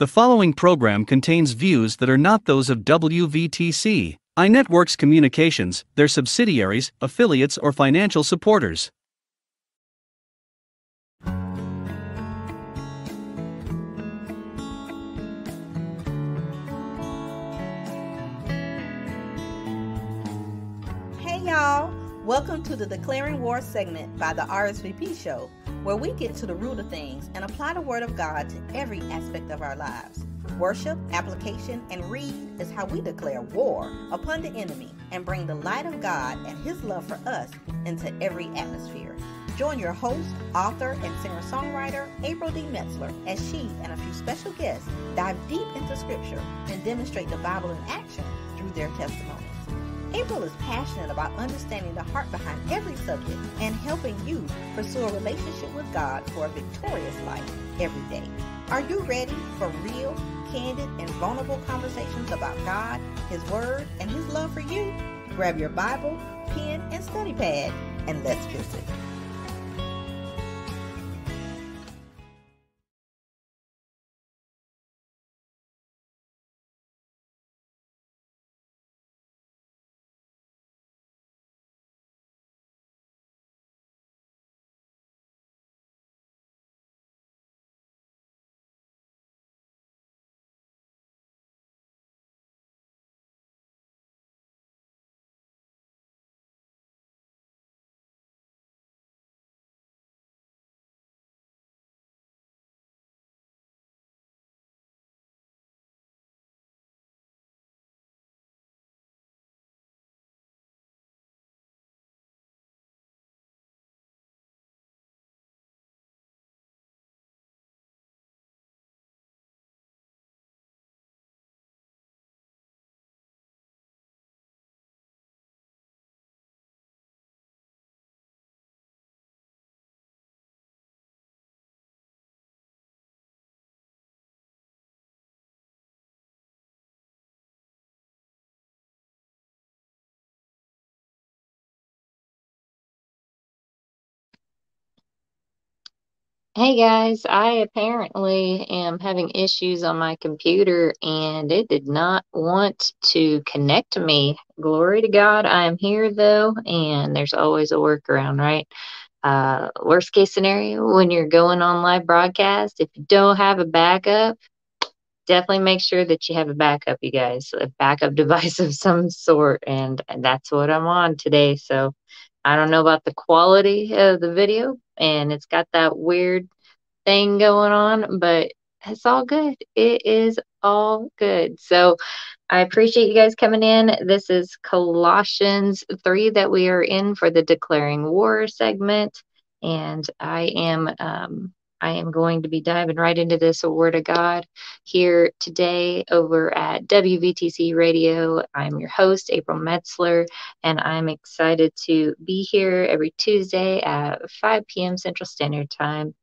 The following program contains views that are not those of WVTC, iNetworks Communications, their subsidiaries, affiliates, or financial supporters. Welcome to the Declaring War segment by the RSVP show, where we get to the root of things and apply the Word of God to every aspect of our lives. Worship, application, and read is how we declare war upon the enemy and bring the light of God and His love for us into every atmosphere. Join your host, author, and singer songwriter, April D. Metzler, as she and a few special guests dive deep into Scripture and demonstrate the Bible in action through their testimonies. April is passionate about understanding the heart behind every subject and helping you pursue a relationship with God for a victorious life every day. Are you ready for real, candid, and vulnerable conversations about God, His Word, and His love for you? Grab your Bible, pen, and study pad, and let's visit. Hey guys, I apparently am having issues on my computer and it did not want to connect to me. Glory to God, I am here though, and there's always a workaround, right? Uh, worst case scenario, when you're going on live broadcast, if you don't have a backup, definitely make sure that you have a backup, you guys, a backup device of some sort, and that's what I'm on today. So I don't know about the quality of the video, and it's got that weird thing going on, but it's all good. It is all good. So I appreciate you guys coming in. This is Colossians 3 that we are in for the Declaring War segment. And I am um, I am going to be diving right into this Word of God here today over at WVTC Radio. I'm your host, April Metzler, and I'm excited to be here every Tuesday at 5 p.m. Central Standard Time.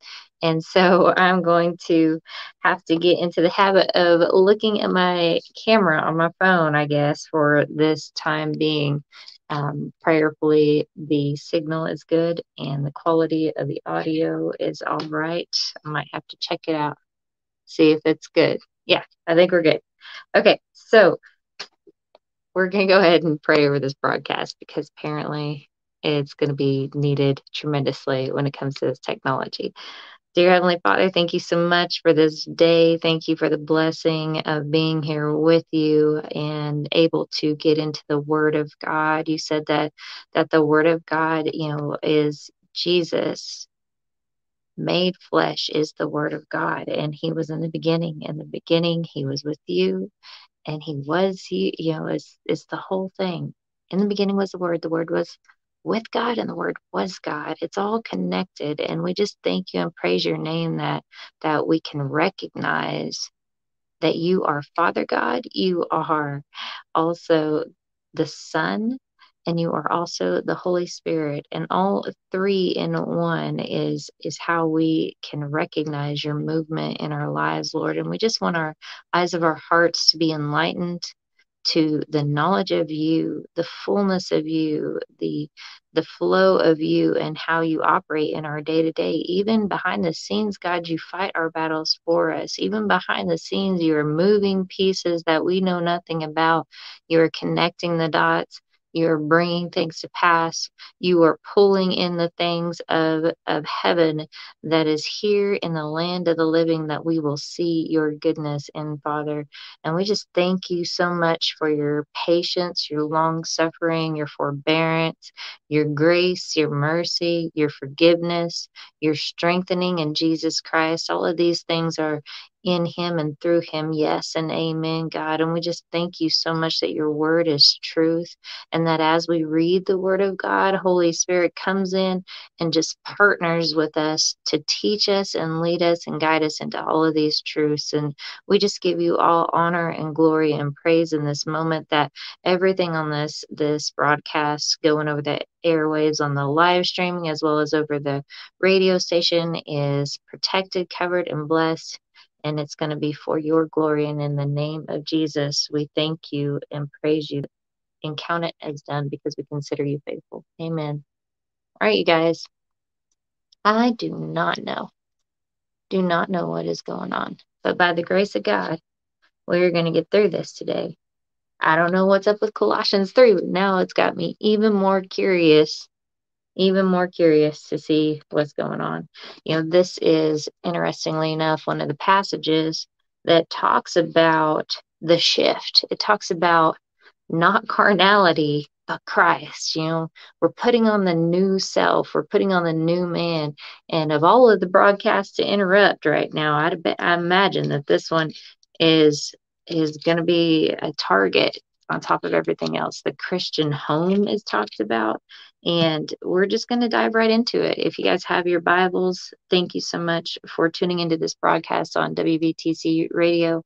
And so I'm going to have to get into the habit of looking at my camera on my phone, I guess, for this time being. Um, prayerfully, the signal is good and the quality of the audio is all right. I might have to check it out, see if it's good. Yeah, I think we're good. Okay, so we're going to go ahead and pray over this broadcast because apparently it's going to be needed tremendously when it comes to this technology. Dear Heavenly Father, thank you so much for this day. Thank you for the blessing of being here with you and able to get into the Word of God. You said that that the Word of God, you know, is Jesus made flesh is the Word of God, and He was in the beginning. In the beginning, He was with you, and He was He. You know, is is the whole thing. In the beginning was the Word. The Word was with God and the word was God. It's all connected and we just thank you and praise your name that that we can recognize that you are Father God, you are also the Son, and you are also the Holy Spirit. And all three in one is is how we can recognize your movement in our lives, Lord. And we just want our eyes of our hearts to be enlightened to the knowledge of you, the fullness of you, the the flow of you and how you operate in our day to day. Even behind the scenes, God, you fight our battles for us. Even behind the scenes, you are moving pieces that we know nothing about. You are connecting the dots. You're bringing things to pass. You are pulling in the things of, of heaven that is here in the land of the living that we will see your goodness in, Father. And we just thank you so much for your patience, your long suffering, your forbearance, your grace, your mercy, your forgiveness, your strengthening in Jesus Christ. All of these things are in him and through him. Yes and amen, God. And we just thank you so much that your word is truth and that as we read the word of God, Holy Spirit comes in and just partners with us to teach us and lead us and guide us into all of these truths. And we just give you all honor and glory and praise in this moment that everything on this this broadcast going over the airwaves on the live streaming as well as over the radio station is protected, covered, and blessed and it's going to be for your glory. And in the name of Jesus, we thank you and praise you and count it as done because we consider you faithful. Amen. All right, you guys. I do not know, do not know what is going on, but by the grace of God, we're going to get through this today. I don't know what's up with Colossians 3, but now it's got me even more curious even more curious to see what's going on. You know, this is interestingly enough one of the passages that talks about the shift. It talks about not carnality, but Christ. You know, we're putting on the new self, we're putting on the new man. And of all of the broadcasts to interrupt right now, I'd I imagine that this one is is going to be a target on top of everything else. The Christian home is talked about, and we're just going to dive right into it. If you guys have your Bibles, thank you so much for tuning into this broadcast on WVTC Radio.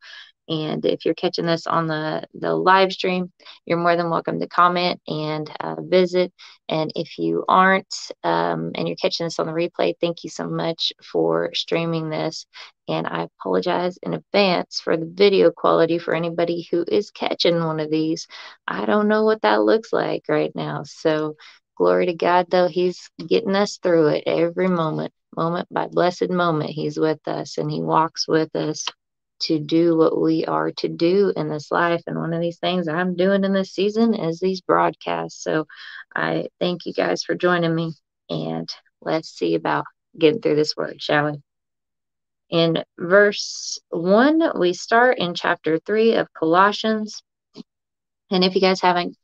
And if you're catching this on the, the live stream, you're more than welcome to comment and uh, visit. And if you aren't um, and you're catching this on the replay, thank you so much for streaming this. And I apologize in advance for the video quality for anybody who is catching one of these. I don't know what that looks like right now. So, glory to God, though, He's getting us through it every moment, moment by blessed moment. He's with us and He walks with us to do what we are to do in this life. And one of these things I'm doing in this season is these broadcasts. So I thank you guys for joining me. And let's see about getting through this word, shall we? In verse 1, we start in chapter 3 of Colossians. And if you guys haven't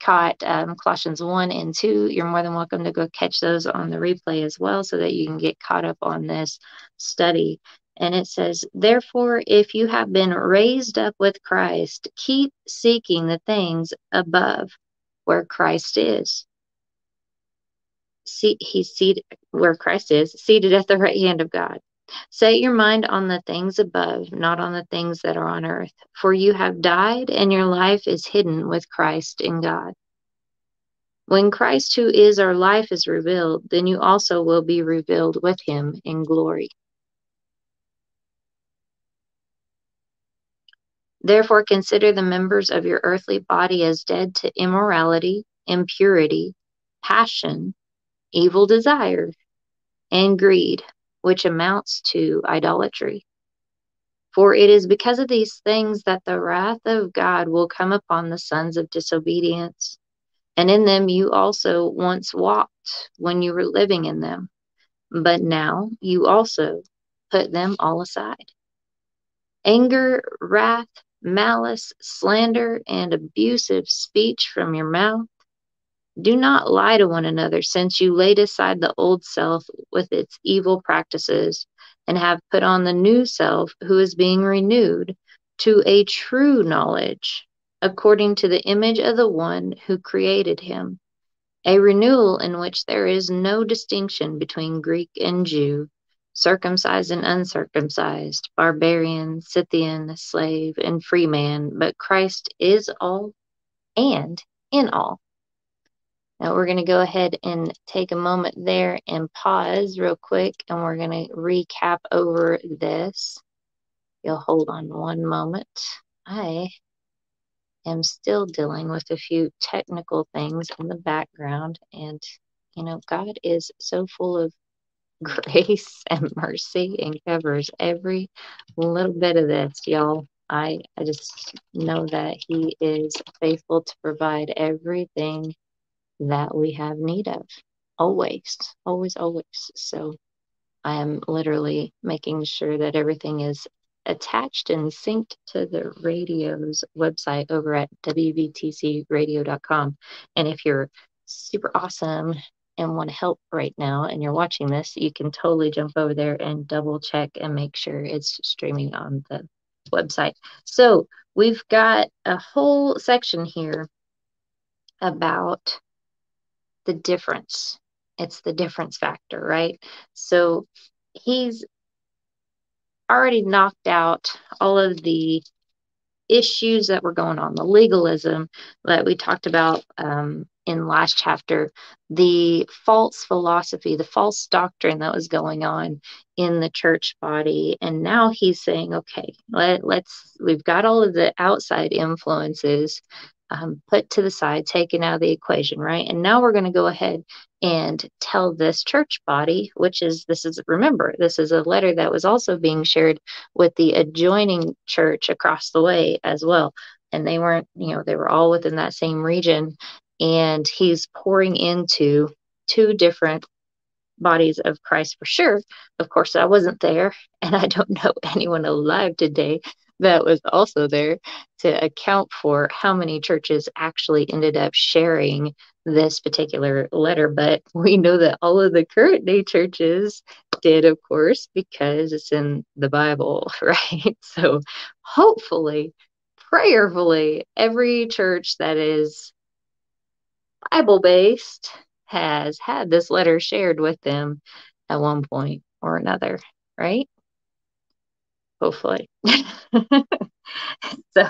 caught um, Colossians 1 and 2, you're more than welcome to go catch those on the replay as well so that you can get caught up on this study. And it says, Therefore, if you have been raised up with Christ, keep seeking the things above where Christ is. See, he's seated where Christ is, seated at the right hand of God. Set your mind on the things above, not on the things that are on earth. For you have died, and your life is hidden with Christ in God. When Christ, who is our life, is revealed, then you also will be revealed with him in glory. Therefore, consider the members of your earthly body as dead to immorality, impurity, passion, evil desire, and greed, which amounts to idolatry. For it is because of these things that the wrath of God will come upon the sons of disobedience. And in them you also once walked when you were living in them. But now you also put them all aside. Anger, wrath, malice, slander, and abusive speech from your mouth. Do not lie to one another, since you laid aside the old self with its evil practices, and have put on the new self, who is being renewed to a true knowledge, according to the image of the one who created him. A renewal in which there is no distinction between Greek and Jew circumcised and uncircumcised, barbarian, Scythian, slave, and free man, but Christ is all and in all. Now we're going to go ahead and take a moment there and pause real quick, and we're going to recap over this. You'll hold on one moment. I am still dealing with a few technical things in the background. And, you know, God is so full of grace and mercy and covers every little bit of this, y'all. I, I just know that He is faithful to provide everything that we have need of. Always, always, always. So I am literally making sure that everything is attached and synced to the radio's website over at wvtcradio.com. And if you're super awesome and want to help right now and you're watching this, you can totally jump over there and double check and make sure it's streaming on the website. So we've got a whole section here about the difference. It's the difference factor, right? So he's already knocked out all of the issues that were going on, the legalism that we talked about um, in last chapter, the false philosophy, the false doctrine that was going on in the church body. And now he's saying, okay, let, let's, we've got all of the outside influences um, put to the side, taken out of the equation, right? And now we're going to go ahead and tell this church body, which is this is remember, this is a letter that was also being shared with the adjoining church across the way as well. And they weren't, you know, they were all within that same region. And he's pouring into two different bodies of Christ for sure. Of course, I wasn't there, and I don't know anyone alive today that was also there to account for how many churches actually ended up sharing this particular letter. But we know that all of the current day churches did, of course, because it's in the Bible, right? So hopefully, prayerfully, every church that is Bible based has had this letter shared with them at one point or another, right? Hopefully. so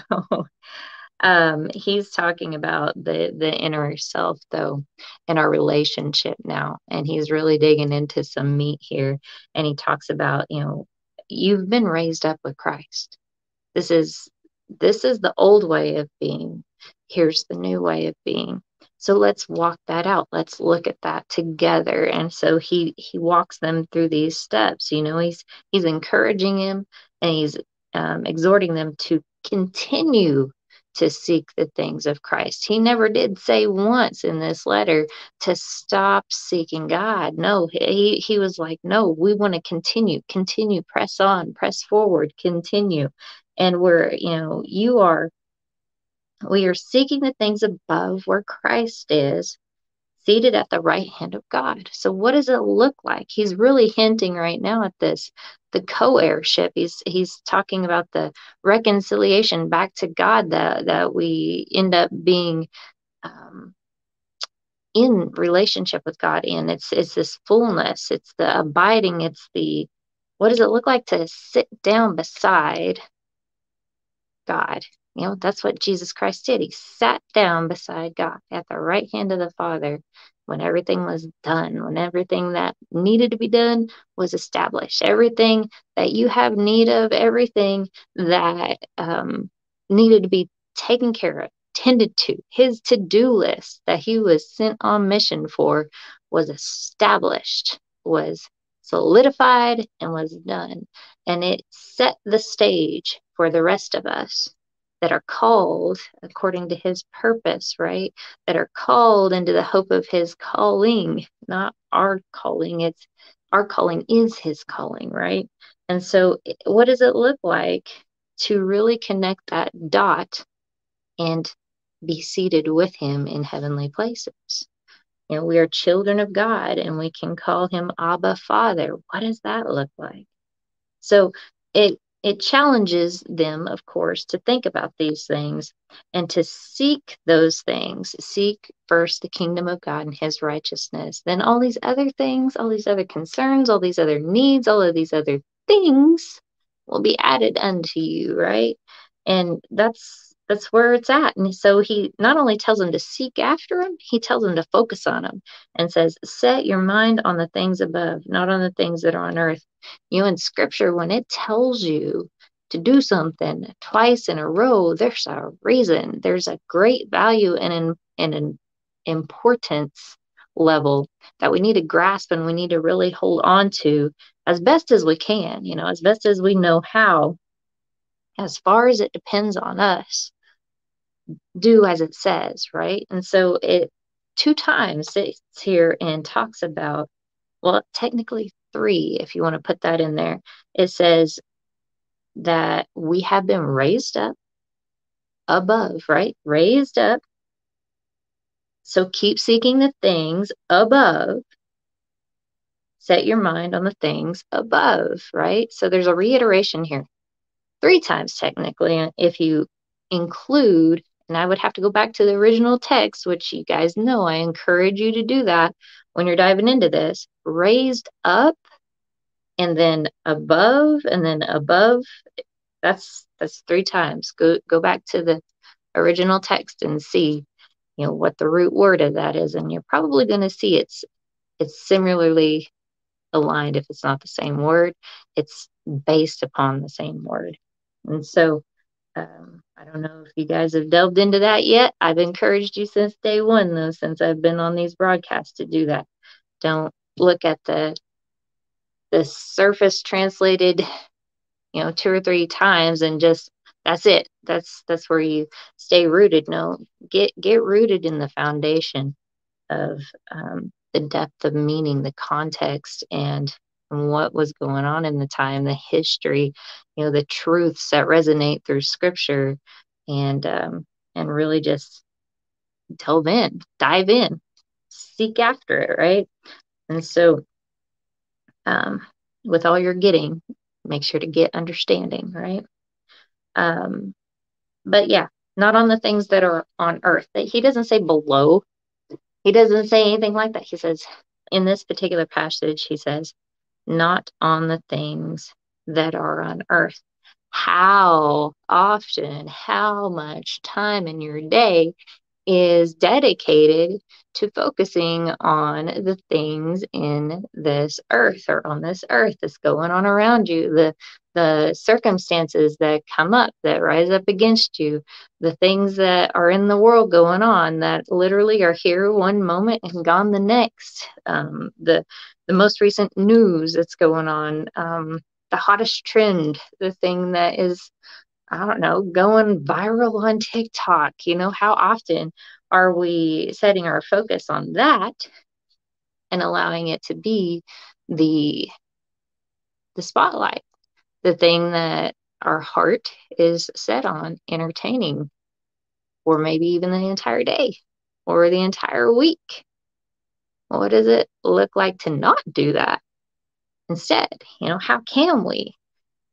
um, he's talking about the the inner self though and our relationship now and he's really digging into some meat here and he talks about you know you've been raised up with christ. This is this is the old way of being. Here's the new way of being. So let's walk that out. Let's look at that together. And so he he walks them through these steps. You know he's he's encouraging him and he's um, exhorting them to continue to seek the things of Christ. He never did say once in this letter to stop seeking God. No, he, he was like, no, we want to continue, continue, press on, press forward, continue. And we're, you know, you are, we are seeking the things above where Christ is seated at the right hand of God. So what does it look like? He's really hinting right now at this the co-heirship. He's he's talking about the reconciliation back to God that that we end up being um, in relationship with God in. It's it's this fullness. It's the abiding. It's the what does it look like to sit down beside God you know, that's what Jesus Christ did. He sat down beside God at the right hand of the Father when everything was done, when everything that needed to be done was established, everything that you have need of, everything that um, needed to be taken care of, tended to, his to do list that he was sent on mission for was established, was solidified, and was done. And it set the stage for the rest of us that are called according to his purpose, right? That are called into the hope of his calling, not our calling. It's our calling is his calling, right? And so, eh, what does it look like to really connect that dot and be seated with him in heavenly places? You know, we are children of God and we can call him Abba Father. What does that look like? So, it it challenges them, of course, to think about these things and to seek those things. Seek first the kingdom of God and his righteousness. Then all these other things, all these other concerns, all these other needs, all of these other things will be added unto you, right? And that's that's where it's at. And so he not only tells them to seek after him, he tells them to focus on him and says, Set your mind on the things above, not on the things that are on earth. You know, in scripture, when it tells you to do something twice in a row, there's a reason. There's a great value and an, an importance level that we need to grasp and we need to really hold on to as best as we can, you know, as best as we know how, as far as it depends on us, do as it says, right? And so it two times sits here and talks about, well, technically three, if you want to put that in there. It says that we have been raised up above, right? Raised up. So keep seeking the things above. Set your mind on the things above, right? So there's a reiteration here. Three times, technically, if you include, and I would have to go back to the original text, which you guys know I encourage you to do that when you're diving into this. Raised up and then above and then above. That's that's three times. Go go back to the original text and see you know what the root word of that is. And you're probably going to see it's it's similarly aligned if it's not the same word. It's based upon the same word. And so um, i don't know if you guys have delved into that yet i've encouraged you since day one though since i've been on these broadcasts to do that don't look at the the surface translated, you know, two or three times and just that's it. That's that's where you stay rooted. No, get get rooted in the foundation of um, the depth of meaning, the context, and, and what was going on in the time, the history, you know, the truths that resonate through Scripture, and um, and really just delve in, dive in, seek after it, right? And so um, with all you're getting, make sure to get understanding, right? Um, but yeah, not on the things that are on earth. That he doesn't say below. He doesn't say anything like that. He says, in this particular passage, he says, not on the things that are on earth. How often, how much time in your day is dedicated to focusing on the things in this earth or on this earth that's going on around you, the the circumstances that come up that rise up against you, the things that are in the world going on that literally are here one moment and gone the next. Um, the the most recent news that's going on, um, the hottest trend, the thing that is I don't know, going viral on TikTok. You know, how often are we setting our focus on that and allowing it to be the the spotlight, the thing that our heart is set on entertaining, or maybe even the entire day or the entire week? What does it look like to not do that? Instead, you know, how can we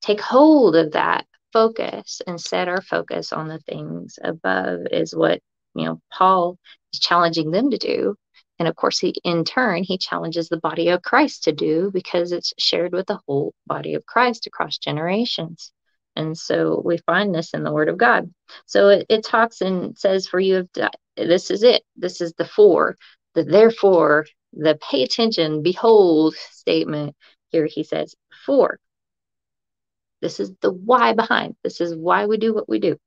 take hold of that focus and set our focus on the things above is what you know paul is challenging them to do. And of course he in turn he challenges the body of christ to do because it's shared with the whole body of christ across generations. And so we find this in the word of god. So it, it talks and says for you have this is it. This is the for the therefore the pay attention behold statement here he says for this is the why behind. This is why we do what we do.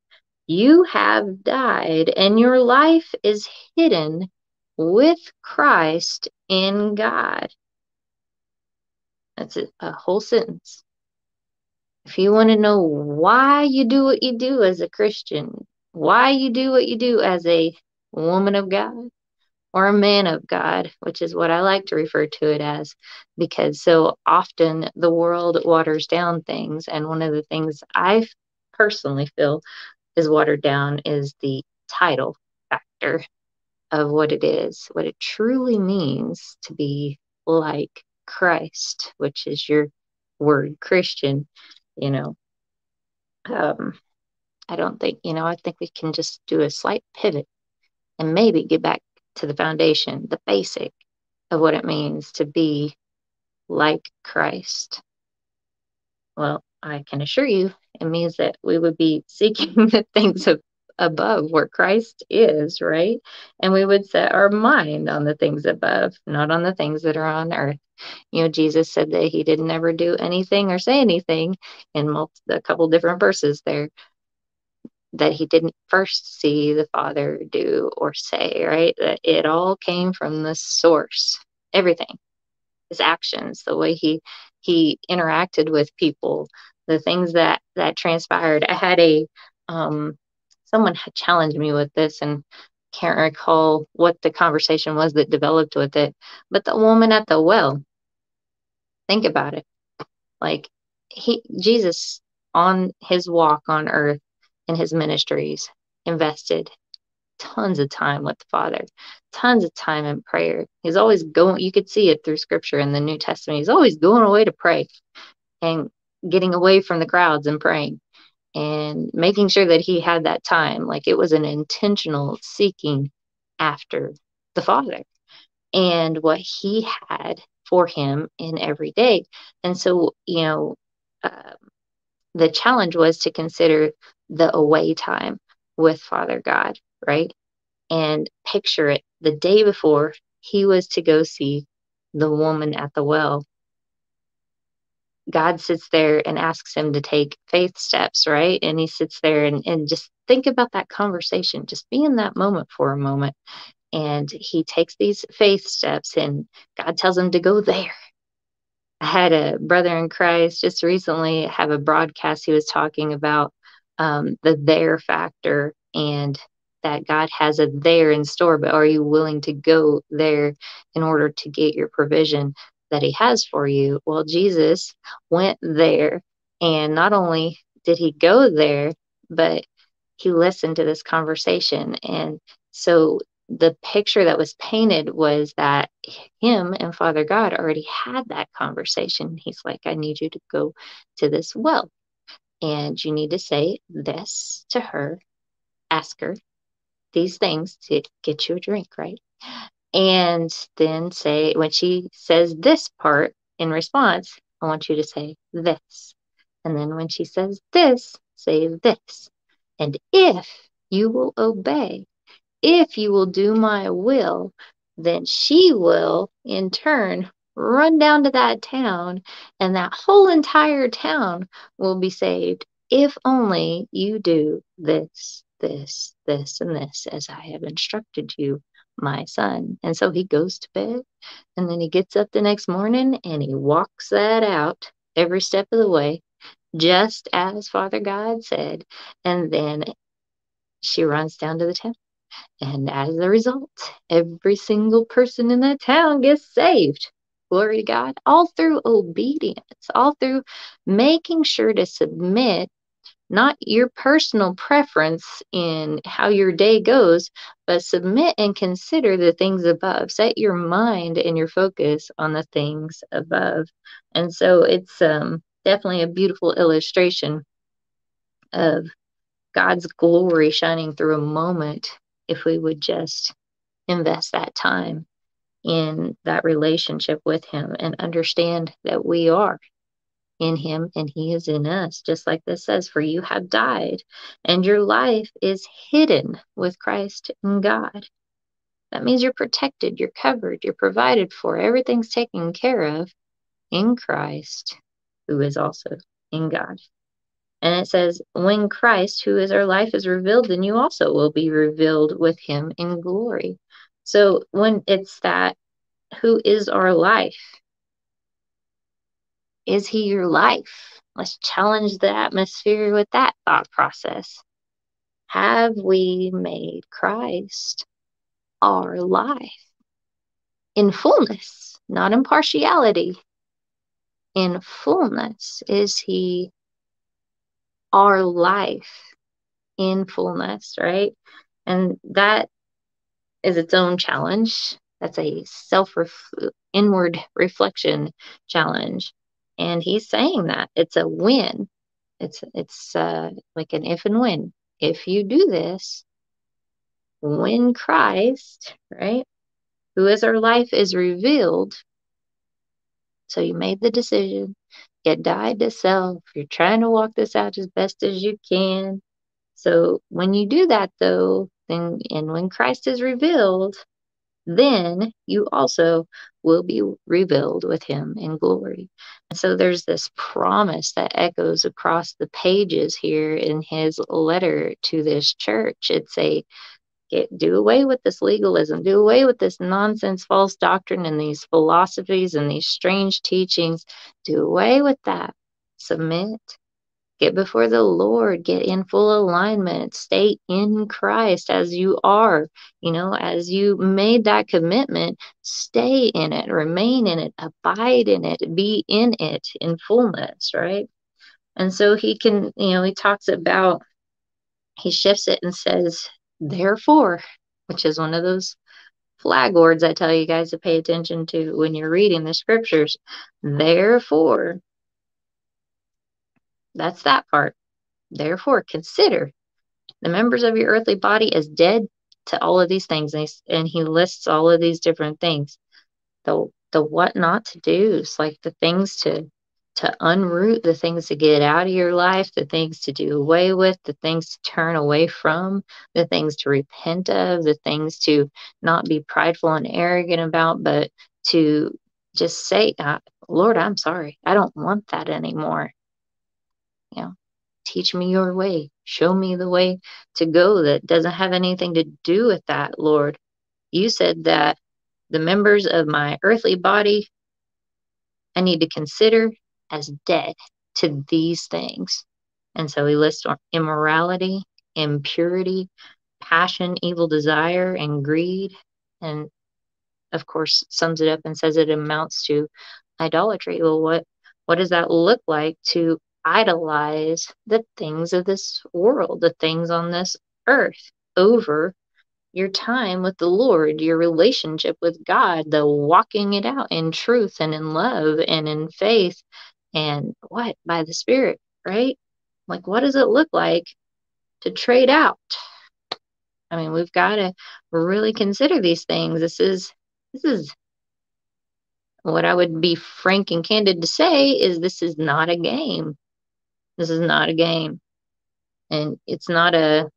You have died, and your life is hidden with Christ in God. That's a whole sentence. If you want to know why you do what you do as a Christian, why you do what you do as a woman of God, or a man of God, which is what I like to refer to it as, because so often the world waters down things. And one of the things I personally feel is watered down is the title factor of what it is, what it truly means to be like Christ, which is your word Christian, you know. Um, I don't think, you know, I think we can just do a slight pivot and maybe get back to the foundation, the basic of what it means to be like Christ. Well, I can assure you, it means that we would be seeking the things of above where Christ is, right? And we would set our mind on the things above, not on the things that are on earth. You know, Jesus said that he didn't ever do anything or say anything in a couple different verses there that he didn't first see the Father do or say, right? That it all came from the source, everything, his actions, the way he he interacted with people, the things that that transpired. I had a um, someone had challenged me with this and can't recall what the conversation was that developed with it, but the woman at the well. Think about it. Like he Jesus on his walk on earth in his ministries invested tons of time with the Father, tons of time in prayer. He's always going, you could see it through scripture in the New Testament. He's always going away to pray and getting away from the crowds and praying and making sure that he had that time. Like it was an intentional seeking after the Father and what he had for him in every day. And so, you know, um, the challenge was to consider the away time with Father God, right? And picture it the day before he was to go see the woman at the well. God sits there and asks him to take faith steps, right? And he sits there and, and just think about that conversation. Just be in that moment for a moment. And he takes these faith steps, and God tells him to go there I had a brother in Christ just recently have a broadcast. He was talking about um, the there factor and that God has a there in store, but are you willing to go there in order to get your provision that He has for you? Well, Jesus went there, and not only did He go there, but He listened to this conversation. And so the picture that was painted was that him and Father God already had that conversation. He's like, I need you to go to this well, and you need to say this to her, ask her these things to get you a drink, right? And then say, when she says this part in response, I want you to say this. And then when she says this, say this. And if you will obey, if you will do my will, then she will in turn run down to that town and that whole entire town will be saved if only you do this, this, this, and this as I have instructed you, my son. And so he goes to bed and then he gets up the next morning and he walks that out every step of the way, just as Father God said. And then she runs down to the town and as a result, every single person in that town gets saved. Glory to God. All through obedience, all through making sure to submit not your personal preference in how your day goes, but submit and consider the things above. Set your mind and your focus on the things above. And so it's um, definitely a beautiful illustration of God's glory shining through a moment if we would just invest that time in that relationship with Him and understand that we are in Him and He is in us. Just like this says, For you have died, and your life is hidden with Christ in God. That means you're protected, you're covered, you're provided for, everything's taken care of in Christ, who is also in God. And it says, When Christ, who is our life, is revealed, then you also will be revealed with him in glory. So when it's that, who is our life? Is he your life? Let's challenge the atmosphere with that thought process. Have we made Christ our life in fullness, not in partiality? In fullness, is he our life in fullness, right? And that is its own challenge. That's a self inward reflection challenge. And he's saying that it's a win. It's it's uh, like an if and when. If you do this, when Christ, right, who is our life, is revealed. So you made the decision you died to self. You're trying to walk this out as best as you can. So when you do that, though, then and when Christ is revealed, then you also will be revealed with him in glory. And so there's this promise that echoes across the pages here in his letter to this church. It's a get do away with this legalism, do away with this nonsense false doctrine and these philosophies and these strange teachings. Do away with that. Submit Get before the Lord, get in full alignment, stay in Christ as you are. You know, as you made that commitment, stay in it, remain in it, abide in it, be in it in fullness, right? And so he can, you know, he talks about, he shifts it and says, therefore, which is one of those flag words I tell you guys to pay attention to when you're reading the scriptures. Therefore, that's that part. Therefore, consider the members of your earthly body as dead to all of these things. And he lists all of these different things. The the what not to do like the things to to unroot, the things to get out of your life, the things to do away with, the things to turn away from, the things to repent of, the things to not be prideful and arrogant about, but to just say, uh, Lord, I'm sorry. I don't want that anymore you know, teach me your way, show me the way to go that doesn't have anything to do with that, Lord. You said that the members of my earthly body I need to consider as dead to these things. And so he lists immorality, impurity, passion, evil desire, and greed. And of course, sums it up and says it amounts to idolatry. Well, what what does that look like to idolize the things of this world, the things on this earth over your time with the Lord, your relationship with God, the walking it out in truth and in love and in faith and what? By the Spirit, right? Like, what does it look like to trade out? I mean, we've got to really consider these things. This is, this is what I would be frank and candid to say is this is not a game. This is not a game. And it's not a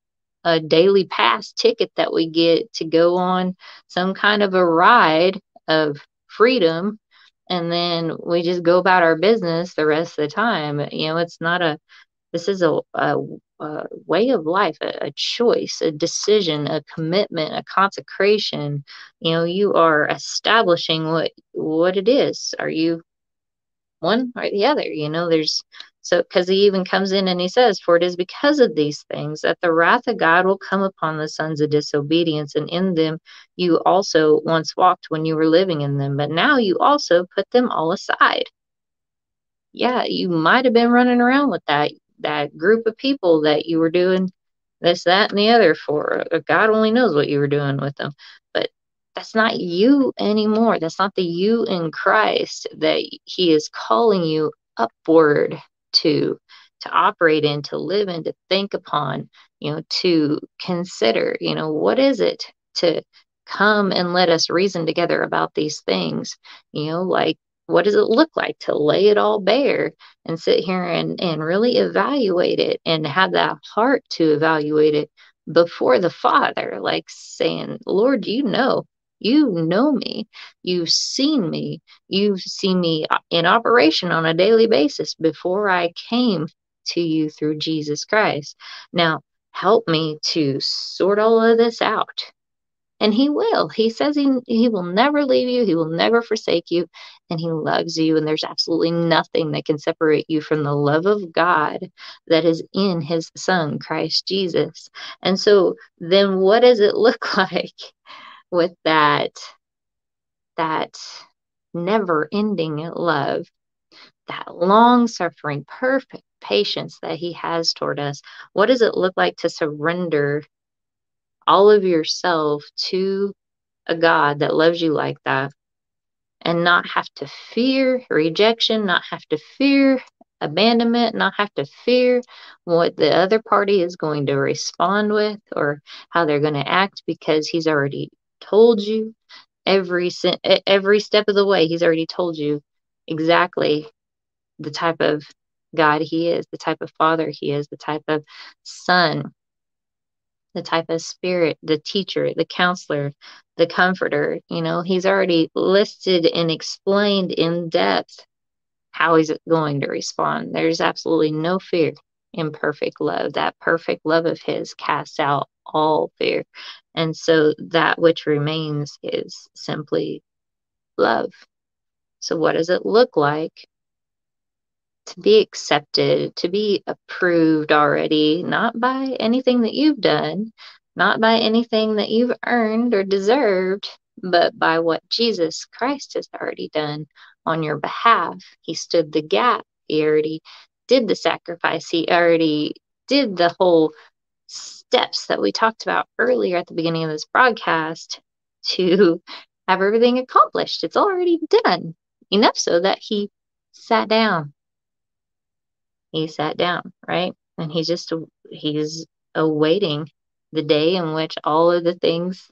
a daily pass ticket that we get to go on some kind of a ride of freedom. And then we just go about our business the rest of the time. You know it's not a this is a, a, a way of life a, a, choice a decision a commitment a consecration. You know you are establishing what what it is. Are you one or the other? You know there's so, because he even comes in and he says, For it is because of these things that the wrath of God will come upon the sons of disobedience, and in them you also once walked when you were living in them, but now you also put them all aside. Yeah, you might have been running around with that that group of people that you were doing this, that, and the other for. Uh, God only knows what you were doing with them. But that's not you anymore. That's not the you in Christ that He is calling you upward to to operate in to live in to think upon you know to consider you know what is it to come and let us reason together about these things? You know like what does it look like to lay it all bare and sit here and, and really evaluate it and have that heart to evaluate it before the father? Like saying lord you know you know me. You've seen me. You've seen me uh, in operation on a daily basis before I came to you through Jesus Christ. Now, help me to sort all of this out. And he will. He says he, he will never leave you, he will never forsake you, and he loves you. And there's absolutely nothing that can separate you from the love of God that is in his son, Christ Jesus. And so, then what does it look like? With that that never ending love that long suffering perfect patience that he has toward us. What does it look like to surrender all of yourself to a god that loves you like that and not have to fear rejection not have to fear abandonment not have to fear what the other party is going to respond with or how they're going to act because he's already told you every every step of the way. He's already told you exactly the type of God he is, the type of father he is, the type of son the type of spirit, the teacher, the counselor, the comforter. You know, he's already listed and explained in depth how he's going to respond. There's absolutely no fear in perfect love. That perfect love of his casts out all fear. And so that which remains is simply love. So, what does it look like to be accepted, to be approved already, not by anything that you've done, not by anything that you've earned or deserved, but by what Jesus Christ has already done on your behalf. He stood the gap. He already did the sacrifice. He already did the whole steps that we talked about earlier at the beginning of this broadcast to have everything accomplished. It's already done. Enough so that he sat down he sat down, right? And he's just, he's awaiting the day in which all of the things,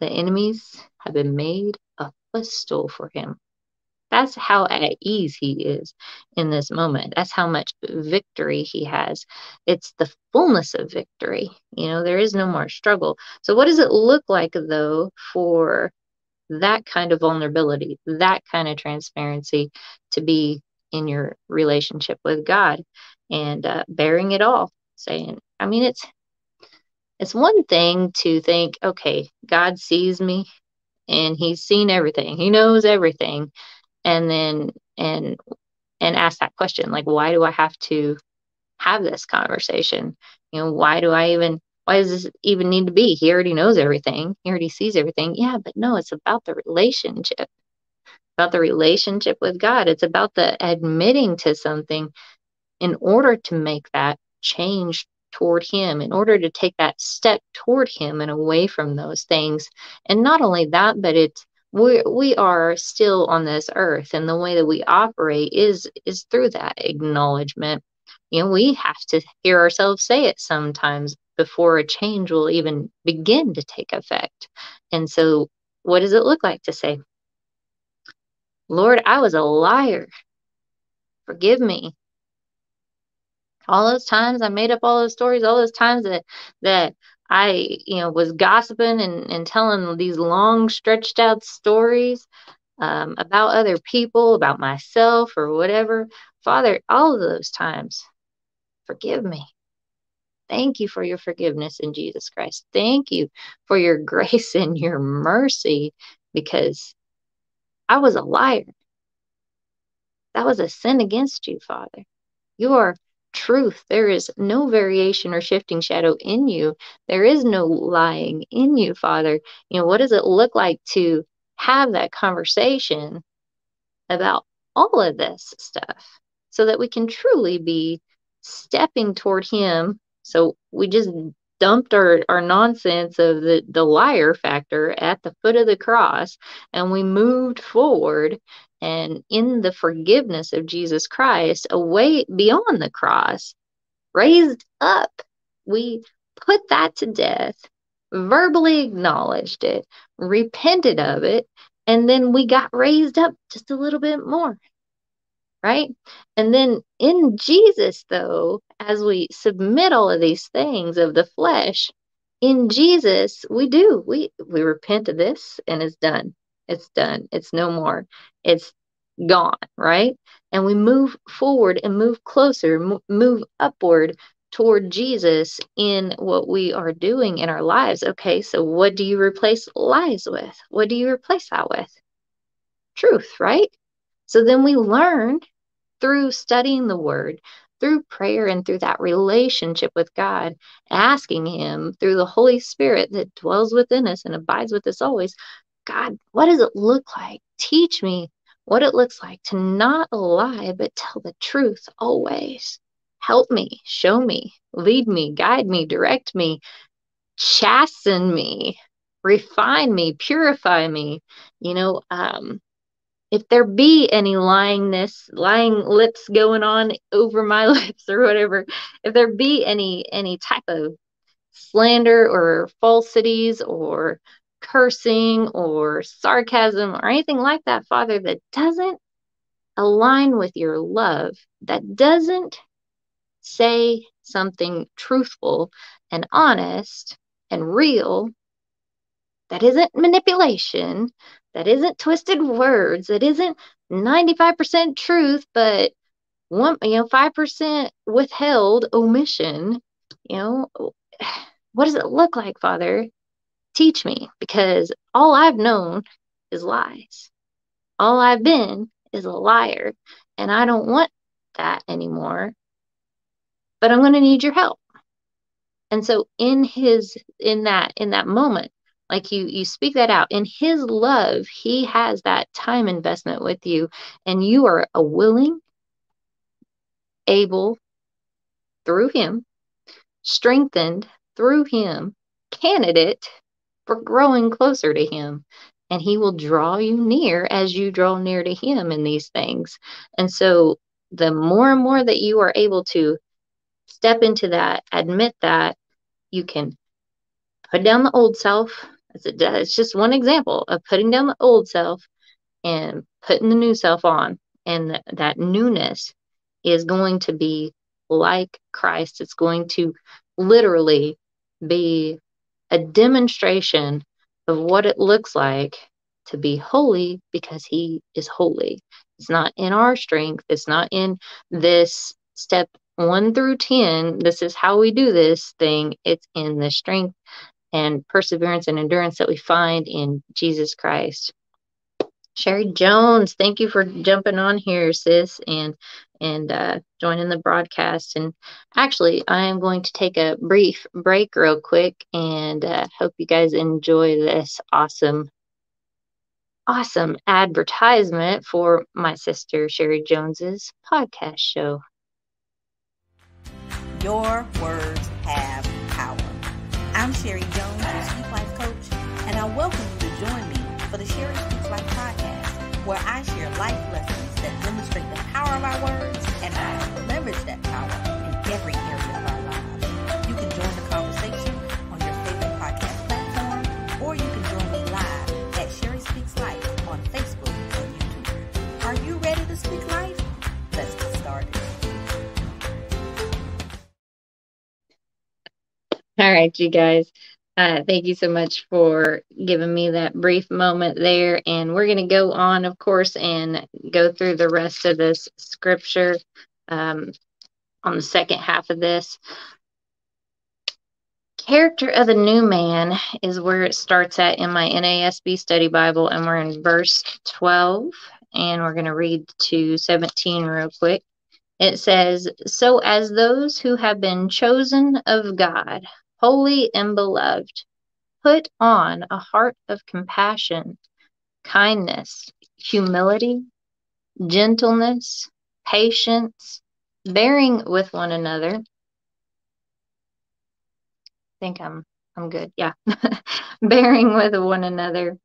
the enemies have been made a footstool for him. That's how at ease he is in this moment. That's how much victory he has. It's the fullness of victory. You know, there is no more struggle. So, what does it look like, though, for that kind of vulnerability, that kind of transparency to be in your relationship with God and uh, bearing it all. Saying, I mean, it's it's one thing to think, okay, God sees me and He's seen everything, He knows everything, and then and and ask that question, like, why do I have to have this conversation? You know, why do I even why does this even need to be? He already knows everything. He already sees everything. Yeah, but no, it's about the relationship about the relationship with God. It's about the admitting to something in order to make that change toward Him, in order to take that step toward Him and away from those things. And not only that, but it's we we are still on this earth, and the way that we operate is is through that acknowledgement. You know, we have to hear ourselves say it sometimes before a change will even begin to take effect. And so, what does it look like to say, Lord, I was a liar. Forgive me. All those times I made up all those stories, all those times that that I, you know, was gossiping and, and telling these long stretched out stories um, about other people, about myself or whatever. Father, all of those times, forgive me. Thank you for your forgiveness in Jesus Christ. Thank you for your grace and your mercy because I was a liar. That was a sin against you, Father. You are truth. There is no variation or shifting shadow in you. There is no lying in you, Father. You know, what does it look like to have that conversation about all of this stuff so that we can truly be stepping toward Him? So we just dumped our, our nonsense of the, the liar factor at the foot of the cross and we moved forward and in the forgiveness of Jesus Christ, away beyond the cross, raised up, we put that to death, verbally acknowledged it, repented of it, and then we got raised up just a little bit more right? And then in Jesus, though, as we submit all of these things of the flesh, in Jesus, we do. We we repent of this and it's done. It's done. It's no more. It's gone, right? And we move forward and move closer, move upward toward Jesus in what we are doing in our lives. Okay, so what do you replace lies with? What do you replace that with? Truth, right? So then we learn through studying the word, through prayer, and through that relationship with God, asking Him through the Holy Spirit that dwells within us and abides with us always God, what does it look like? Teach me what it looks like to not lie, but tell the truth always. Help me, show me, lead me, guide me, direct me, chasten me, refine me, purify me. You know, um, if there be any lyingness, lying lips going on over my lips or whatever, if there be any any type of slander or falsities or cursing or sarcasm or anything like that, Father, that doesn't align with your love, that doesn't say something truthful and honest, and real, that isn't manipulation, that isn't twisted words, that isn't 95% truth, but one, you know, 5% withheld omission, you know, what does it look like, Father? Teach me because all I've known is lies. All I've been is a liar, and I don't want that anymore. But I'm going to need your help. And so in his in that in that moment, like you you speak that out in his love, he has that time investment with you and you are a willing able through him, strengthened through him, candidate for growing closer to him. And he will draw you near as you draw near to him in these things. And so the more and more that you are able to step into that, admit that, you can put down the old self. It's just one example of putting down the old self and putting the new self on. And that newness is going to be like Christ. It's going to literally be a demonstration of what it looks like to be holy because he is holy. It's not in our strength, it's not in this step 1 through 10. This is how we do this thing. It's in the strength and perseverance and endurance that we find in Jesus Christ. Sherry Jones, thank you for jumping on here, sis, and and uh, joining the broadcast. And actually, I am going to take a brief break, real quick, and uh, hope you guys enjoy this awesome, awesome advertisement for my sister Sherry Jones's podcast show. Your words have power. I'm Sherry Jones, your Speak Life coach, and I welcome you to join me for the Sherry Speaks Life podcast, where I share life lessons that demonstrate the power of our words and how to leverage that power in every area of our lives. You can join the conversation on your favorite podcast platform, or you can join me live at Sherry Speaks Life on Facebook and YouTube. Are you ready to speak life? Let's get started. All right, you guys. Uh, thank you so much for giving me that brief moment there. And we're going to go on, of course, and go through the rest of this scripture um, on the second half of this. Character of the new man is where it starts at in my NASB study Bible, and we're in verse 12, and we're going to read to 17 real quick. It says, So as those who have been chosen of God, holy and beloved, put on a heart of compassion, kindness, humility, gentleness, patience, bearing with one another. I think I'm I'm good. Yeah. bearing with one another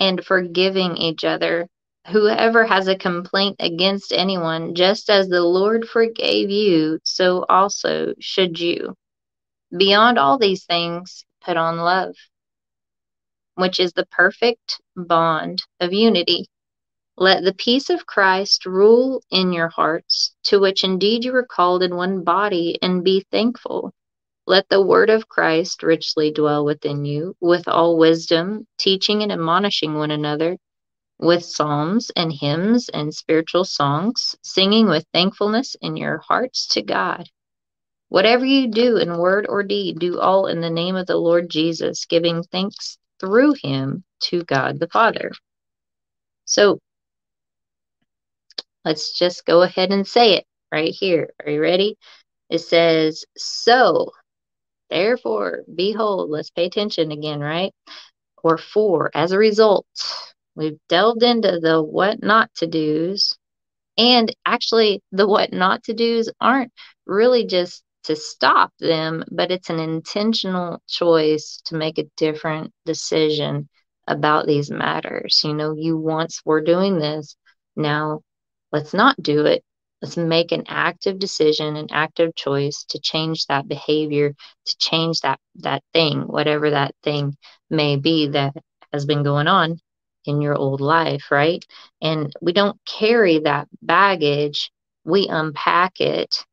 and forgiving each other. Whoever has a complaint against anyone, just as the Lord forgave you, so also should you. Beyond all these things, put on love, which is the perfect bond of unity. Let the peace of Christ rule in your hearts, to which indeed you were called in one body, and be thankful. Let the word of Christ richly dwell within you, with all wisdom, teaching and admonishing one another, with psalms and hymns and spiritual songs, singing with thankfulness in your hearts to God. Whatever you do in word or deed, do all in the name of the Lord Jesus, giving thanks through him to God the Father. So let's just go ahead and say it right here. Are you ready? It says, So, therefore, behold, let's pay attention again, right? Or for, as a result, we've delved into the what not to do's. And actually, the what not to do's aren't really just to stop them, but it's an intentional choice to make a different decision about these matters. You know, you once were doing this, now let's not do it. Let's make an active decision, an active choice to change that behavior, to change that that thing, whatever that thing may be that has been going on in your old life, right? And we don't carry that baggage. We unpack it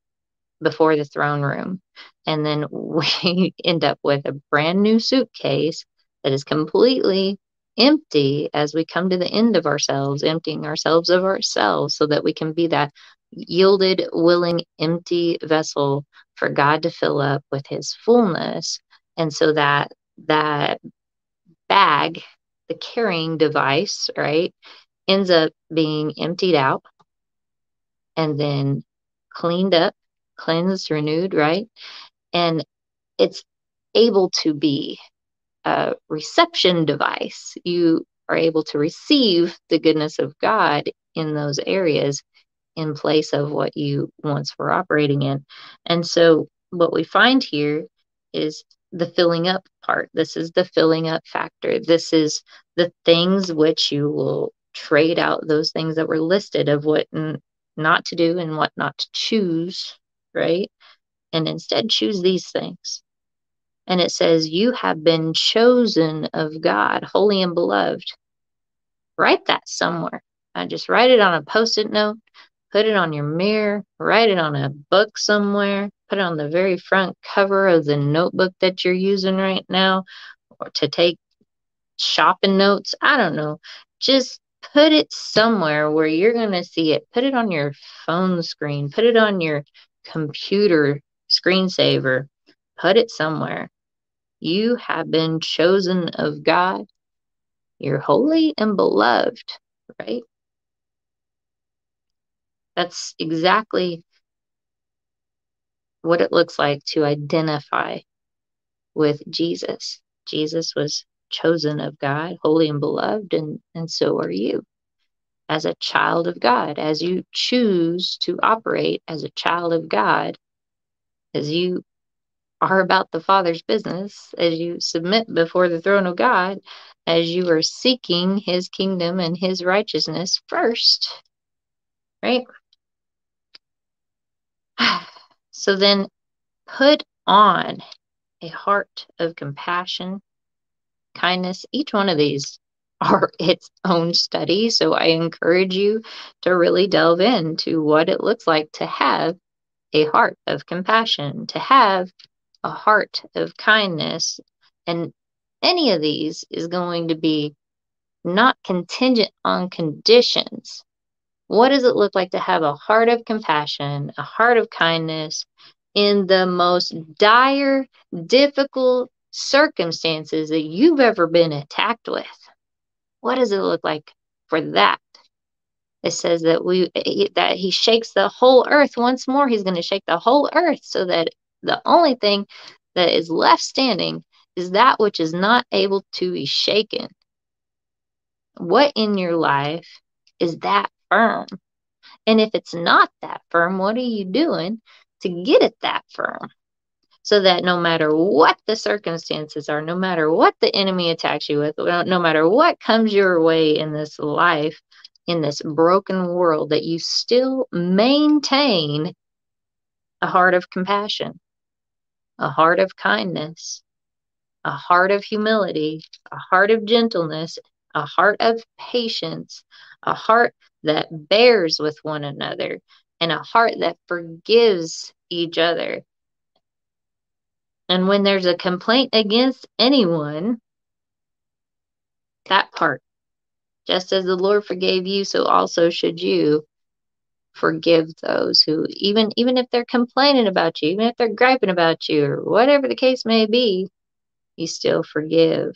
before the throne room. And then we end up with a brand new suitcase that is completely empty as we come to the end of ourselves, emptying ourselves of ourselves so that we can be that yielded, willing, empty vessel for God to fill up with his fullness. And so that that bag, the carrying device, right, ends up being emptied out and then cleaned up, cleansed, renewed, right? And it's able to be a reception device. You are able to receive the goodness of God in those areas in place of what you once were operating in. And so what we find here is the filling up part. This is the filling up factor. This is the things which you will trade out those things that were listed of what not to do and what not to choose, right? And instead choose these things. And it says, You have been chosen of God, holy and beloved. Write that somewhere. I just write it on a post it note, put it on your mirror, write it on a book somewhere, put it on the very front cover of the notebook that you're using right now, or to take shopping notes. I don't know. Just put it somewhere where you're going to see it. Put it on your phone screen, put it on your computer screensaver, put it somewhere. You have been chosen of God. You're holy and beloved, right? That's exactly what it looks like to identify with Jesus. Jesus was chosen of God, holy and beloved, and, and so are you as a child of God, as you choose to operate as a child of God, as you are about the Father's business, as you submit before the throne of God, as you are seeking His kingdom and His righteousness first, right? So then put on a heart of compassion, kindness. Each one of these are its own study. So I encourage you to really delve into what it looks like to have a heart of compassion, to have a heart of kindness. And any of these is going to be not contingent on conditions. What does it look like to have a heart of compassion, a heart of kindness in the most dire, difficult circumstances that you've ever been attacked with? What does it look like for that? It says that we that he shakes the whole earth once more. He's going to shake the whole earth so that the only thing that is left standing is that which is not able to be shaken. What in your life is that firm? And if it's not that firm, what are you doing to get it that firm? So that no matter what the circumstances are, no matter what the enemy attacks you with, no matter what comes your way in this life, in this broken world, that you still maintain a heart of compassion, a heart of kindness, a heart of humility, a heart of gentleness, a heart of patience, a heart that bears with one another, and a heart that forgives each other. And when there's a complaint against anyone, that part, just as the Lord forgave you, so also should you forgive those who even even if they're complaining about you, even if they're griping about you, or whatever the case may be, you still forgive.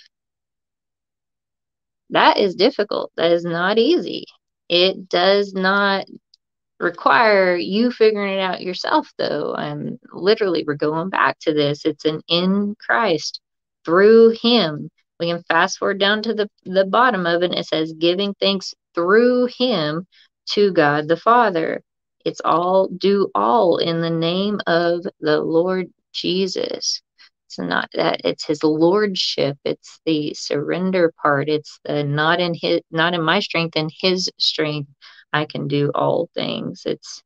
That is difficult. That is not easy. It does not require you figuring it out yourself, though. I'm literally, we're going back to this. It's an in Christ through Him. We can fast forward down to the, the bottom of it. it says, giving thanks through Him to God the Father. It's all, do all in the name of the Lord Jesus. It's not that it's his lordship. It's the surrender part. It's the not in his not in my strength in his strength I can do all things. It's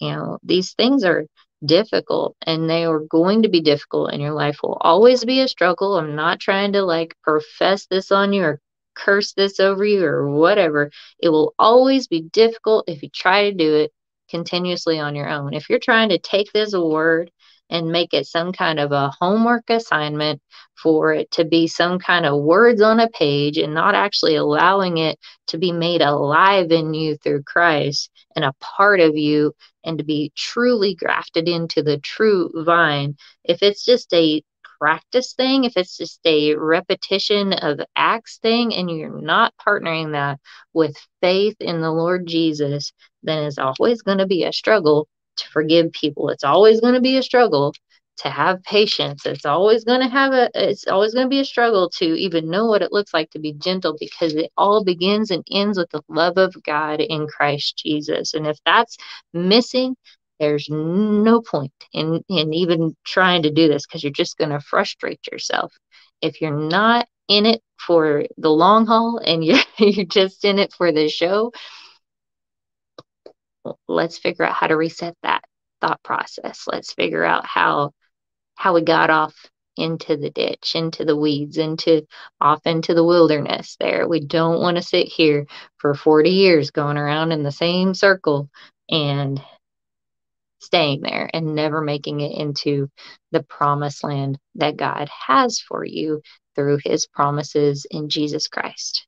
you know, these things are difficult and they are going to be difficult and your life will always be a struggle. I'm not trying to like profess this on you or curse this over you or whatever. It will always be difficult if you try to do it continuously on your own. If you're trying to take this word and make it some kind of a homework assignment for it to be some kind of words on a page and not actually allowing it to be made alive in you through Christ and a part of you and to be truly grafted into the true vine. If it's just a practice thing, if it's just a repetition of acts thing, and you're not partnering that with faith in the Lord Jesus, then it's always going to be a struggle to forgive people. It's always going to be a struggle to have patience. It's always going to have a it's always going to be a struggle to even know what it looks like to be gentle because it all begins and ends with the love of God in Christ Jesus. And if that's missing, there's no point in in even trying to do this because you're just going to frustrate yourself. If you're not in it for the long haul and you're you're just in it for the show, let's figure out how to reset that thought process. Let's figure out how how we got off into the ditch, into the weeds, into off into the wilderness there. We don't want to sit here for 40 years going around in the same circle and staying there and never making it into the promised land that God has for you through his promises in Jesus Christ.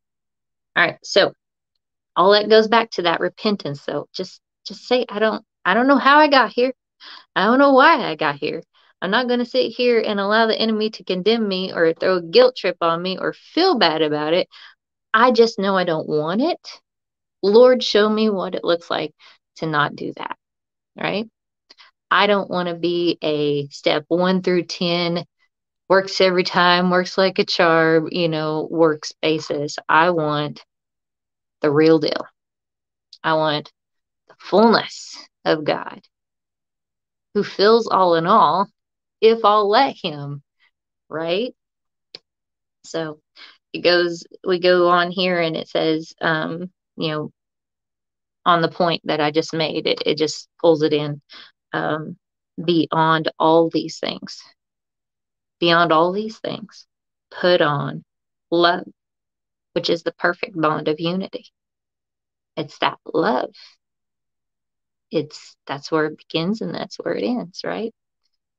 All right, so all that goes back to that repentance though. Just just say I don't I don't know how I got here. I don't know why I got here. I'm not going to sit here and allow the enemy to condemn me or throw a guilt trip on me or feel bad about it. I just know I don't want it. Lord, show me what it looks like to not do that. Right? I don't want to be a step one through 10, works every time, works like a charm, you know, works basis. I want the real deal. I want the fullness of God who fills all in all if I'll let him, right? So it goes, we go on here and it says, um, you know, on the point that I just made, it, it just pulls it in um, beyond all these things. Beyond all these things, put on love, which is the perfect bond of unity. It's that love. It's that's where it begins and that's where it ends, right?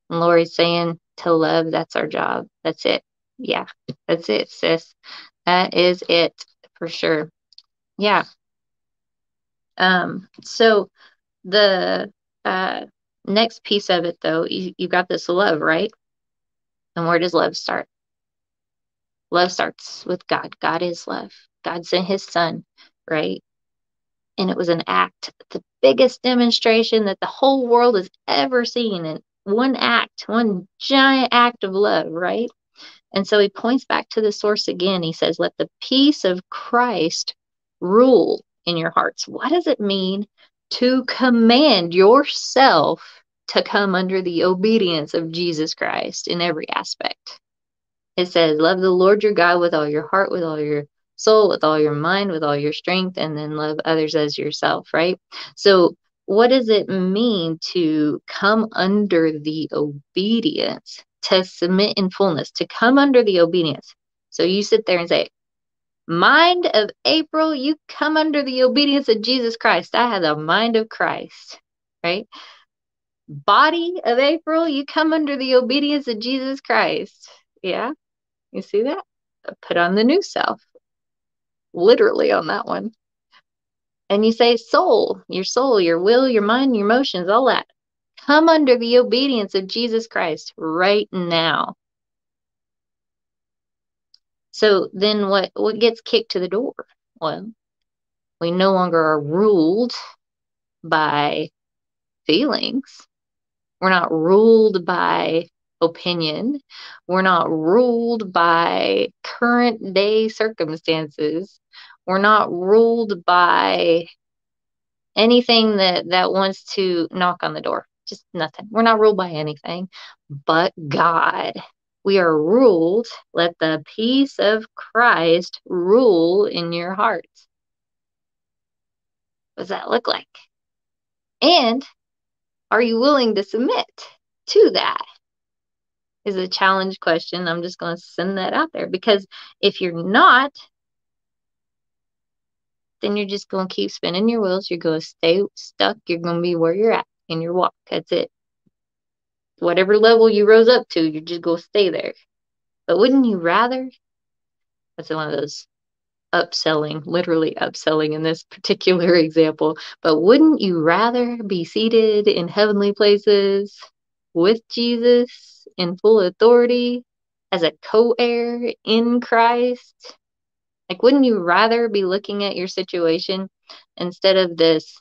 And Lori's saying to love, that's our job. That's it. Yeah, that's it, sis. That is it for sure. Yeah. Um, so the uh next piece of it though, you, you got this love, right? And where does love start? Love starts with God. God is love. God sent his son, right? And it was an act, the biggest demonstration that the whole world has ever seen. And one act, one giant act of love, right? And so he points back to the source again. He says, Let the peace of Christ rule in your hearts. What does it mean to command yourself to come under the obedience of Jesus Christ in every aspect? It says, Love the Lord your God with all your heart, with all your soul, with all your mind, with all your strength, and then love others as yourself, right? So what does it mean to come under the obedience, to submit in fullness, to come under the obedience? So you sit there and say, Mind of April, you come under the obedience of Jesus Christ. I have the mind of Christ, right? Body of April, you come under the obedience of Jesus Christ. Yeah, you see that? Put on the new self. Literally on that one and you say soul, your soul, your will, your mind, your emotions, all that. Come under the obedience of Jesus Christ right now. So then what what gets kicked to the door? Well, we no longer are ruled by feelings. We're not ruled by opinion. We're not ruled by current day circumstances. We're not ruled by anything that that wants to knock on the door. Just nothing. We're not ruled by anything but God. We are ruled. Let the peace of Christ rule in your heart. What does that look like? And are you willing to submit to that? Is a challenge question. I'm just going to send that out there because if you're not, then you're just going to keep spinning your wheels. You're going to stay stuck. You're going to be where you're at in your walk. That's it. Whatever level you rose up to, you're just going to stay there. But wouldn't you rather? That's one of those upselling, literally upselling in this particular example. But wouldn't you rather be seated in heavenly places with Jesus in full authority as a co heir in Christ? Like, wouldn't you rather be looking at your situation instead of this?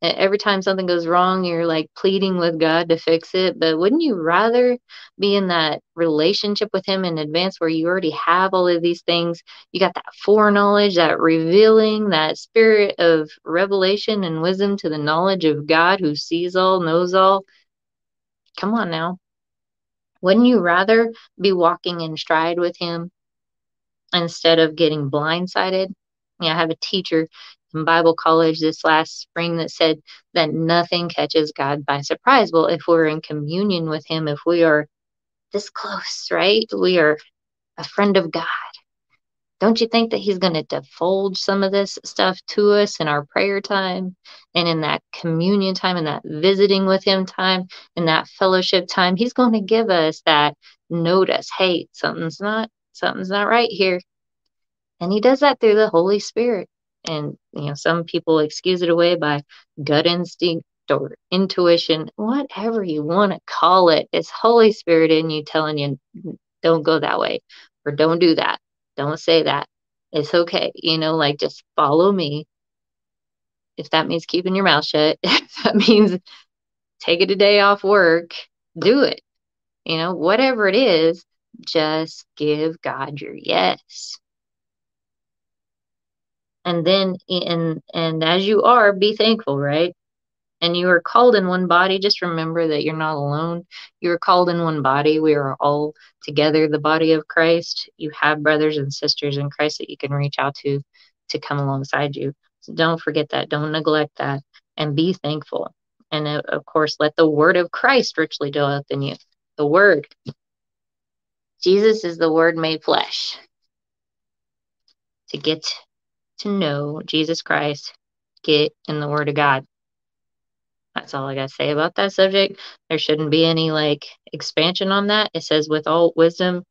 Every time something goes wrong, you're like pleading with God to fix it. But wouldn't you rather be in that relationship with Him in advance where you already have all of these things? You got that foreknowledge, that revealing, that spirit of revelation and wisdom to the knowledge of God who sees all, knows all. Come on now. Wouldn't you rather be walking in stride with Him instead of getting blindsided. Yeah, I have a teacher in Bible college this last spring that said that nothing catches God by surprise. Well, if we're in communion with Him, if we are this close, right? We are a friend of God. Don't you think that He's going to divulge some of this stuff to us in our prayer time and in that communion time and that visiting with Him time and that fellowship time? He's going to give us that notice hey, something's not something's not right here. And he does that through the Holy Spirit. And, you know, some people excuse it away by gut instinct or intuition, whatever you want to call it. It's Holy Spirit in you telling you, don't go that way or don't do that. Don't say that. It's okay. You know, like just follow me. If that means keeping your mouth shut, if that means taking a day off work, do it. You know, whatever it is, just give God your yes. And then and and as you are, be thankful, right? And you are called in one body. Just remember that you're not alone. You are called in one body. We are all together, the body of Christ. You have brothers and sisters in Christ that you can reach out to to come alongside you. So don't forget that. Don't neglect that. And be thankful. And uh, of course, let the word of Christ richly dwell in you. The word. Jesus is the Word made flesh. To get to know Jesus Christ, get in the Word of God. That's all I got to say about that subject. There shouldn't be any like expansion on that. It says, with all wisdom,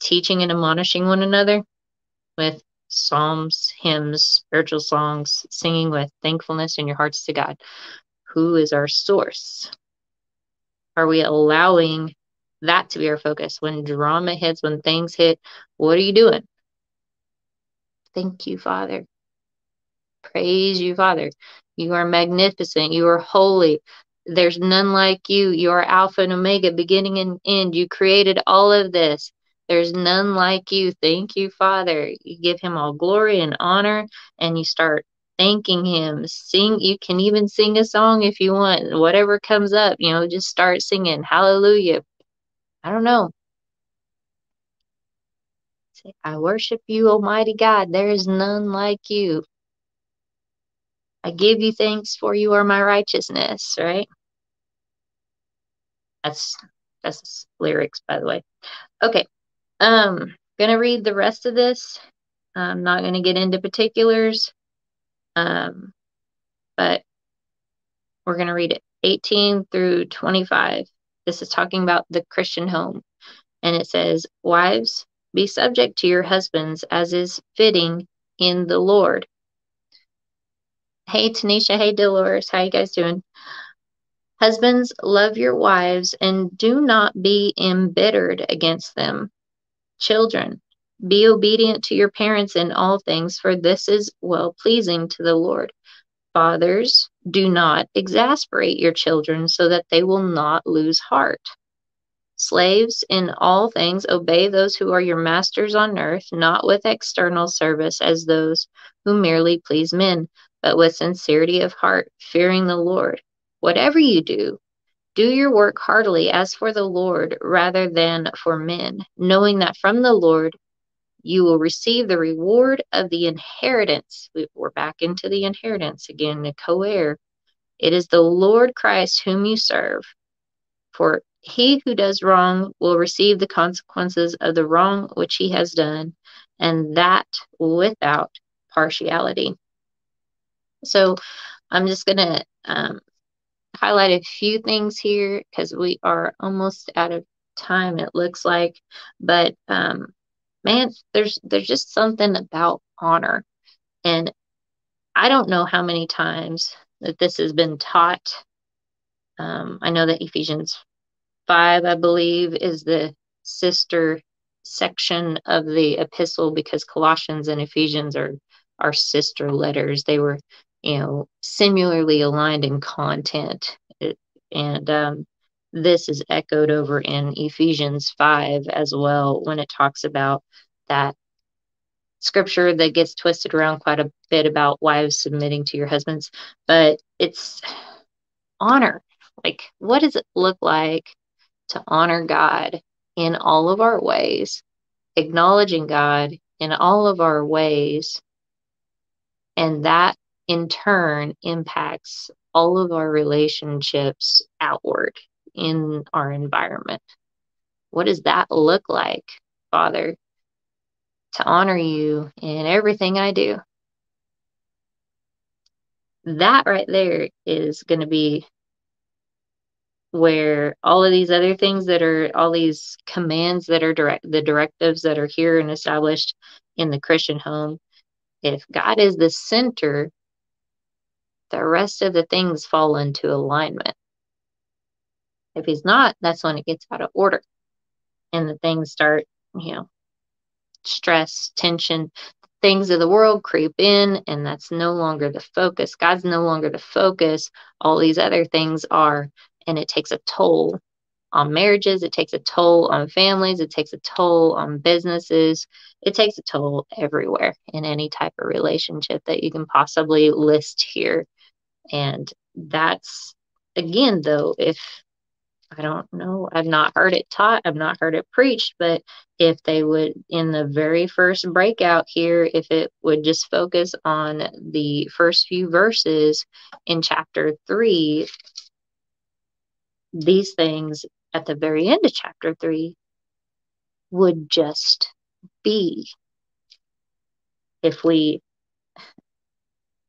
teaching and admonishing one another with psalms, hymns, spiritual songs, singing with thankfulness in your hearts to God. Who is our source? Are we allowing that to be our focus. When drama hits, when things hit, what are you doing? Thank you, Father. Praise you, Father. You are magnificent. You are holy. There's none like you. You are Alpha and Omega, beginning and end. You created all of this. There's none like you. Thank you, Father. You give him all glory and honor, and you start thanking him. Sing, you can even sing a song if you want. Whatever comes up, you know, just start singing. Hallelujah. I don't know. Say, I worship you, Almighty God. There is none like you. I give you thanks for you are my righteousness, right? That's that's lyrics, by the way. Okay. Um, gonna read the rest of this. I'm not gonna get into particulars. Um, but we're gonna read it 18 through 25. This is talking about the Christian home. And it says, Wives, be subject to your husbands as is fitting in the Lord. Hey Tanisha, hey Dolores, how you guys doing? Husbands, love your wives and do not be embittered against them. Children, be obedient to your parents in all things, for this is well pleasing to the Lord. Fathers, do not exasperate your children so that they will not lose heart. Slaves, in all things obey those who are your masters on earth, not with external service as those who merely please men, but with sincerity of heart, fearing the Lord. Whatever you do, do your work heartily as for the Lord rather than for men, knowing that from the Lord you will receive the reward of the inheritance. We're back into the inheritance again, the co heir. It is the Lord Christ whom you serve. For he who does wrong will receive the consequences of the wrong which he has done, and that without partiality. So I'm just going to um, highlight a few things here because we are almost out of time, it looks like. But um, man, there's there's just something about honor. And I don't know how many times that this has been taught. Um, I know that Ephesians 5, I believe, is the sister section of the epistle because Colossians and Ephesians are are sister letters. They were, you know, similarly aligned in content. And um, this is echoed over in Ephesians 5 as well when it talks about that scripture that gets twisted around quite a bit about wives submitting to your husbands, but it's honor. Like, what does it look like to honor God in all of our ways, acknowledging God in all of our ways, and that in turn impacts all of our relationships outward in our environment. What does that look like, Father? To honor you in everything I do. That right there is going to be where all of these other things that are all these commands that are direct the directives that are here and established in the Christian home if God is the center the rest of the things fall into alignment. If he's not that's when it gets out of order. And the things start you know stress tension things of the world creep in and that's no longer the focus. God's no longer the focus. All these other things are and it takes a toll on marriages, it takes a toll on families, it takes a toll on businesses, it takes a toll everywhere in any type of relationship that you can possibly list here. And that's again, though, if I don't know, I've not heard it taught, I've not heard it preached, but if they would, in the very first breakout here, if it would just focus on the first few verses in chapter three, these things at the very end of chapter three would just be. If we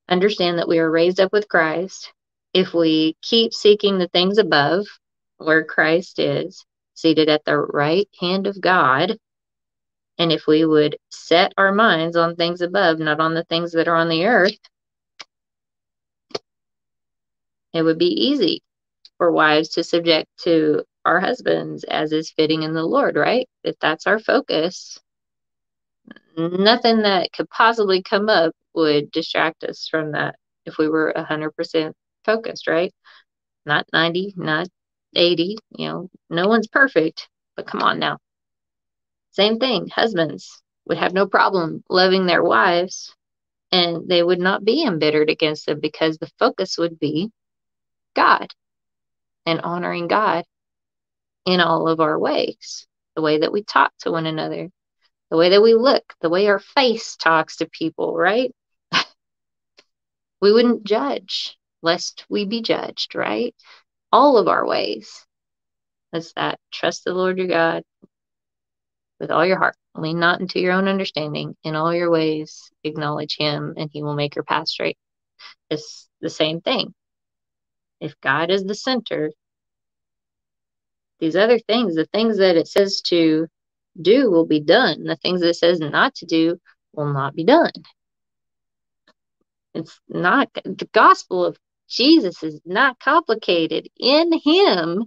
understand that we are raised up with Christ, if we keep seeking the things above where Christ is, seated at the right hand of God, and if we would set our minds on things above, not on the things that are on the earth, it would be easy for wives to subject to our husbands as is fitting in the Lord, right? If that's our focus, nothing that could possibly come up would distract us from that if we were 100% focused, right? Not 90, not 80, you know, no one's perfect, but come on now. Same thing, husbands would have no problem loving their wives and they would not be embittered against them because the focus would be God and honoring God in all of our ways. The way that we talk to one another, the way that we look, the way our face talks to people, right? we wouldn't judge lest we be judged, right? All of our ways. That's that. Uh, trust the Lord your God with all your heart. Lean not into your own understanding. In all your ways, acknowledge him, and he will make your path straight. It's the same thing. If God is the center, these other things, the things that it says to do will be done. The things that it says not to do will not be done. It's not the gospel of Jesus is not complicated. In him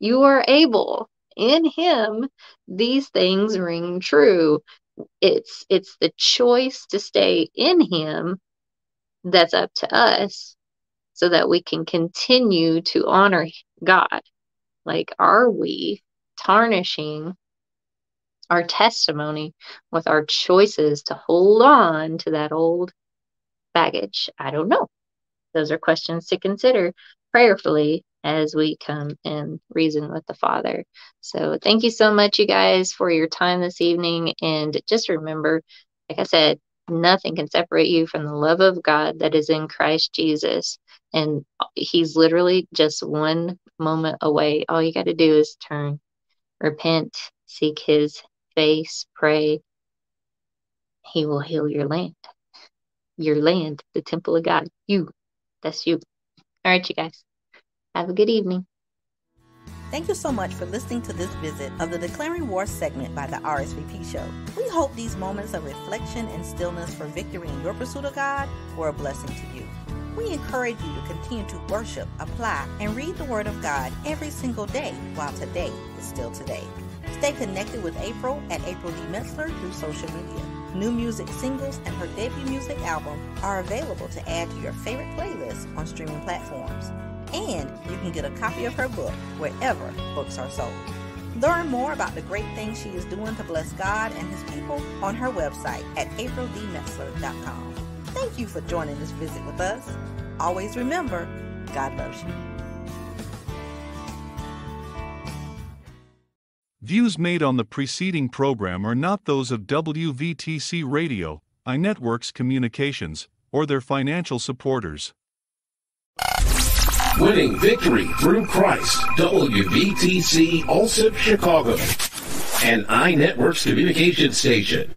you are able. In him these things ring true. It's it's the choice to stay in him that's up to us so that we can continue to honor God. Like, are we tarnishing our testimony with our choices to hold on to that old baggage? I don't know. Those are questions to consider prayerfully as we come and reason with the Father. So, thank you so much, you guys, for your time this evening. And just remember, like I said, nothing can separate you from the love of God that is in Christ Jesus. And He's literally just one moment away. All you got to do is turn, repent, seek His face, pray. He will heal your land. your land, the temple of God. You. That's you. All right, you guys. Have a good evening. Thank you so much for listening to this visit of the Declaring War segment by the RSVP Show. We hope these moments of reflection and stillness for victory in your pursuit of God were a blessing to you. We encourage you to continue to worship, apply, and read the Word of God every single day while today is still today. Stay connected with April at April D. Metzler through social media. New music singles and her debut music album are available to add to your favorite playlist on streaming platforms and you can get a copy of her book wherever books are sold. Learn more about the great things she is doing to bless God and His people on her website at aprildmetzler.com. Thank you for joining this visit with us. Always remember, God loves you. Views made on the preceding program are not those of WVTC Radio, iNetworks Communications, or their financial supporters. Winning victory through Christ. WVTC Alsip Chicago. An iNetworks communication station.